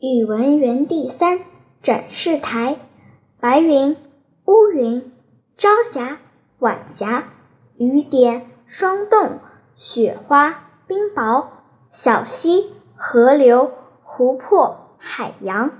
语文园地三展示台。白云乌云朝霞晚霞雨点霜冻雪花冰雹小溪河流湖泊海洋。